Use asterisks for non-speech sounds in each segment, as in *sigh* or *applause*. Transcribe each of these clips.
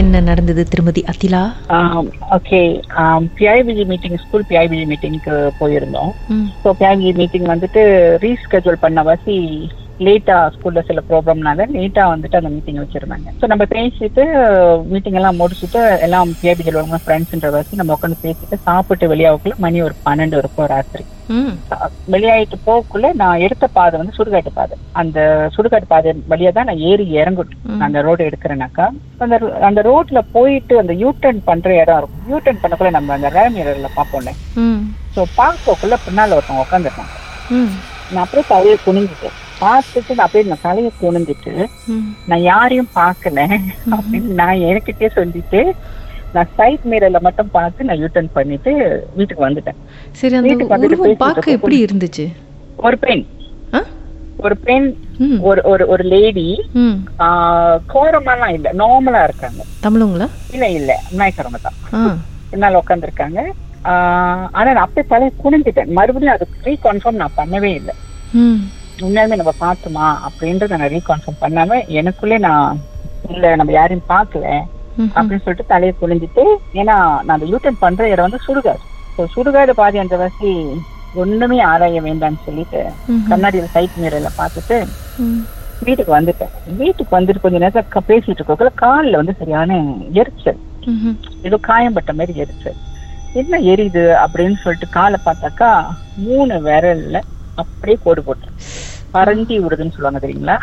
என்ன நடந்தது திருமதி அத்திலா? ஓகே பிஐபிஜி மீட்டிங் ஸ்கூல் பிஐபிஜி மீட்டிங்க்கு போயிருந்தோம். ஸோ பிஐபிஜி மீட்டிங் வந்துட்டு ரீஸ்கெட்யூல் பண்ண வாசி லேட்டா ஸ்கூல்ல சில ப்ரோக்ராம்னால லேட்டா வந்துட்டு அந்த மீட்டிங் வச்சிருந்தாங்க. ஸோ நம்ம பேசிட்டு மீட்டிங் எல்லாம் முடிச்சுட்டு எல்லாம் பிஐபிஜியில் ஃப்ரெண்ட்ஸ்ன்ற வாசி நம்ம உட்காந்து பேசிட்டு சாப்பிட்டு வெளியாகக்குள்ள மணி ஒரு பன்னெண்டு இருக்கும் ராத்திரி. வெளியாயிட்டு போகக்குள்ள நான் எடுத்த பாதை வந்து சுடுகாட்டு பாதை. அந்த சுடுகாட்டு பாதை வழியா தான் நான் ஏறி இறங்கட்டும். அந்த ரோடு எடுக்கிறேனாக்கா. அந்த அந்த ரோட்ல போயிட்டு அந்த யூ டர்ன் பண்ற இடம் இருக்கும். யூ டர்ன் பண்ணக்குள்ள நம்ம அந்த ரேமியர்ல பார்ப்போம்ல. ம், ஸோ பார்க்கக்குள்ள பின்னால ஒருத்தவங்க உட்காந்துருக்காங்க நான் அப்படியே தலையை குனிஞ்சிட்டேன் பார்த்துட்டு நான் அப்படியே நான் தலையை குனிஞ்சிட்டு. நான் யாரையும் பார்க்கல அப்படின்னு நான் எனக்கிட்டே சொல்லிட்டு நான் சைட் மிரர்ல மட்டும் பார்த்து நான் யூ டர்ன் பண்ணிட்டு வீட்டுக்கு வந்துட்டேன். சரி அந்த உருவம் பார்க்க. எப்படி இருந்துச்சு? ஒரு பெண்? ஒரு பெண் ஒரு ஒரு ஒரு லேடி ம். கோரமாலாம் இல்ல நார்மலா இருக்காங்க. தமிழுங்களா? இல்ல இல்ல நாய்க்காரங்க தான். ஆ. பின்னால உட்காந்துருக்காங்க ஆனா நான் அப்படியே தலையை குனிஞ்சிட்டேன். மறுபடியும் அது ரீகன்ஃபார்ம் நான் பண்ணவே இல்லை. உண்மையாலுமே நம்ம பார்த்தோமா அப்படின்றத நான் ரீகன்ஃபார்ம் பண்ணாம எனக்குள்ளே நான் இல்ல நம்ம யாரையும் பார்க்கல. அப்படின்னு சொல்லிட்டு தலையை குனிஞ்சிட்டு ஏன்னா நான் அந்த யூட்டன் பண்ற இடம் வந்து சுடுகாடு. ஸோ சுடுகாடு பாதி அந்த வசி ஒண்ணுமே ஆராய வேண்டாம்னு சொல்லிட்டு கண்ணாடியில் சைட் மிரர்ல பார்த்துட்டு. வீட்டுக்கு வந்துட்டேன். வீட்டுக்கு வந்துட்டு கொஞ்ச நேரத்துல பேசிட்டு இருக்கோம். காலில் வந்து சரியான எரிச்சல். ஏதோ காயம்பட்ட மாதிரி எரிச்சல். என்ன எரியுது அப்படின்னு சொல்லிட்டு காலை பார்த்தாக்கா மூணு விரல்ல அப்படியே கோடு போட்டு. பரண்டி விடுதுன்னு சொல்லுவாங்க தெரியுங்களா?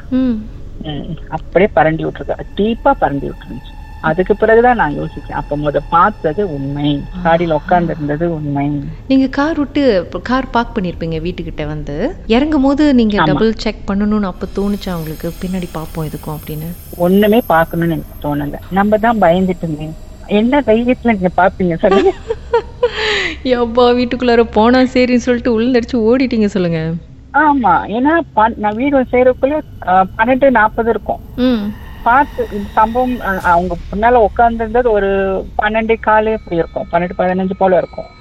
அப்படியே பரண்டி விட்டுருக்கு. டீப்பா பரண்டி விட்டுருந்துச்சு. அதுக்கு பிறகுதான் நான் யோசிச்சேன். அப்ப முத பார்த்தது உண்மை. காடியில உட்கார்ந்து இருந்தது உண்மை. நீங்க கார் விட்டு கார் பார்க் பண்ணிருப்பீங்க வீட்டுக்கிட்ட வந்து. இறங்கும் போது நீங்க. டபுள் செக் பண்ணணும்னு அப்ப தோணுச்சா உங்களுக்கு? பின்னாடி பார்ப்போம் இதுக்கும் அப்படின்னு. ஒண்ணுமே பார்க்கணும்னு எனக்கு தோணல. நம்ம தான் பயந்துட்டு இருந்தேன் என்ன தைரியத்துல நீங்க பாப்பீங்க சொல்லுங்க. *laughs* யப்பா வீட்டுக்குள்ளார போனா சரின்னு சொல்லிட்டு உள்ள அடிச்சு ஓடிட்டீங்க சொல்லுங்க. ஆமா. ஏன்னா நான் வீடு சேரக்குள்ள பன்னெண்டு நாற்பது இருக்கும். பார்த்து சம்பவம் அவங்க முன்னால உட்கார்ந்துருந்தது ஒரு பன்னெண்டு காலு இப்படி இருக்கும். பன்னெண்டு பதினஞ்சு போல இருக்கும்.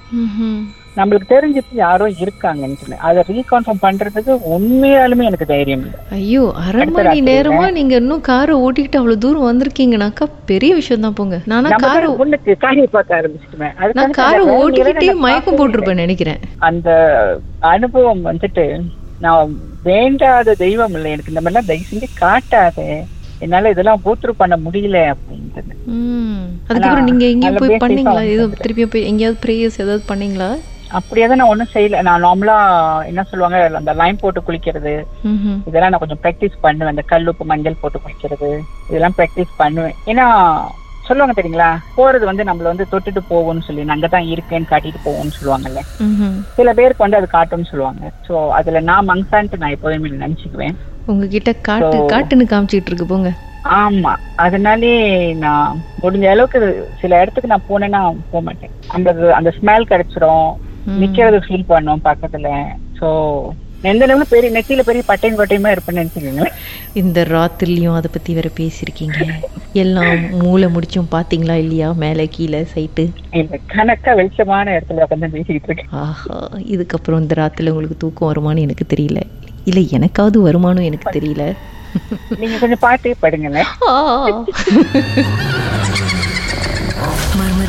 நம்மளுக்கு தெரிஞ்சிட்டு யாரோ இருக்காங்கன்னு சொல்லி. அதை ரீகன்ஃபார்ம் பண்றதுக்கு உண்மையாலுமே எனக்கு தைரியம் இல்லை. ஐயோ அரை மணி. நேரமா நீங்க இன்னும் காரை ஓட்டிக்கிட்டு அவ்வளவு தூரம் வந்திருக்கீங்கனாக்கா பெரிய விஷயம் தான் போங்க. நானா காரை முன்னுக்கு காரியை பார்க்க ஆரம்பிச்சிட்டுவேன் நான் காரை ஓட்டிக்கிட்டே மயக்கம் போட்டிருப்பேன் நினைக்கிறேன். அந்த அனுபவம் வந்துட்டு நான் வேண்டாத தெய்வம் இல்லை. எனக்கு இந்த மாதிரிலாம் தயவு செஞ்சு காட்டாத. என்னால இதெல்லாம் பூத்துரு பண்ண முடியல அப்படின்ட்டு. அதுக்கப்புறம் நீங்க எங்கேயும் போய் பண்ணீங்களா? safe ஆ ஏதோ வந்துட்டேன். திருப்பியும் போய் எங்கேயாவது ப்ரேயர்ஸ் ஏதாவது பண்ணீங்களா? அப்படியே தான் நான் ஒண்ணும் செய்யல. நான் நார்மலா என்ன சொல்லுவாங்க அந்த லைம் போட்டு குளிக்கிறது. இதெல்லாம் நான் கொஞ்சம் ப்ராக்டிஸ் பண்ணுவேன். அந்த கல்லுப்பு மஞ்சள் போட்டு குளிக்கிறது. இதெல்லாம் ப்ராக்டிஸ் பண்ணுவேன். ஏன்னா சொல்லுவாங்க தெரியுங்களா? போறது வந்து நம்மள வந்து தொட்டுட்டு போகும்னு சொல்லி நான் அங்கதான் இருக்கேன்னு காட்டிட்டு போவோம்னு சொல்லுவாங்கல்ல. சில பேருக்கு வந்து அது காட்டும்னு சொல்லுவாங்க. சோ அதுல நான் மங்சான்ட்டு நான் எப்போதுமே நினைச்சுக்குவேன். உங்ககிட்ட காட்டு காட்டுன்னு காமிச்சிட்டு இருக்கு போங்க. ஆமா. அதனாலே நான் முடிஞ்ச அளவுக்கு சில இடத்துக்கு நான் போனேன்னா போக மாட்டேன். அந்த அந்த ஸ்மெல் கிடைச்சிரும். நிக்கிறது ஃபீல் பண்ணும் பக்கத்துல. சோ எந்த நேரமும் பெரிய நெத்தியில பெரிய பட்டையும் கொட்டையுமா இருப்பேன்னு நினைச்சுக்கோங்க இந்த ராத்திரிலையும் அதை பத்தி வேற பேசியிருக்கீங்க. எல்லாம் மூளை முடிச்சும் பாத்தீங்களா இல்லையா? மேலே கீழே சைட்டு இல்ல கணக்கா வெளிச்சமான இடத்துல உட்காந்து பேசிக்கிட்டு இருக்கேன். ஆஹா. இதுக்கப்புறம் இந்த ராத்திரில உங்களுக்கு தூக்கம் வருமான்னு எனக்கு தெரியல. இல்ல எனக்காவது வருமானம் எனக்கு தெரியல. நீங்க கொஞ்சம் பாட்டே படுங்களேன்.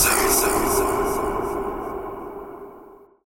Sound, sound.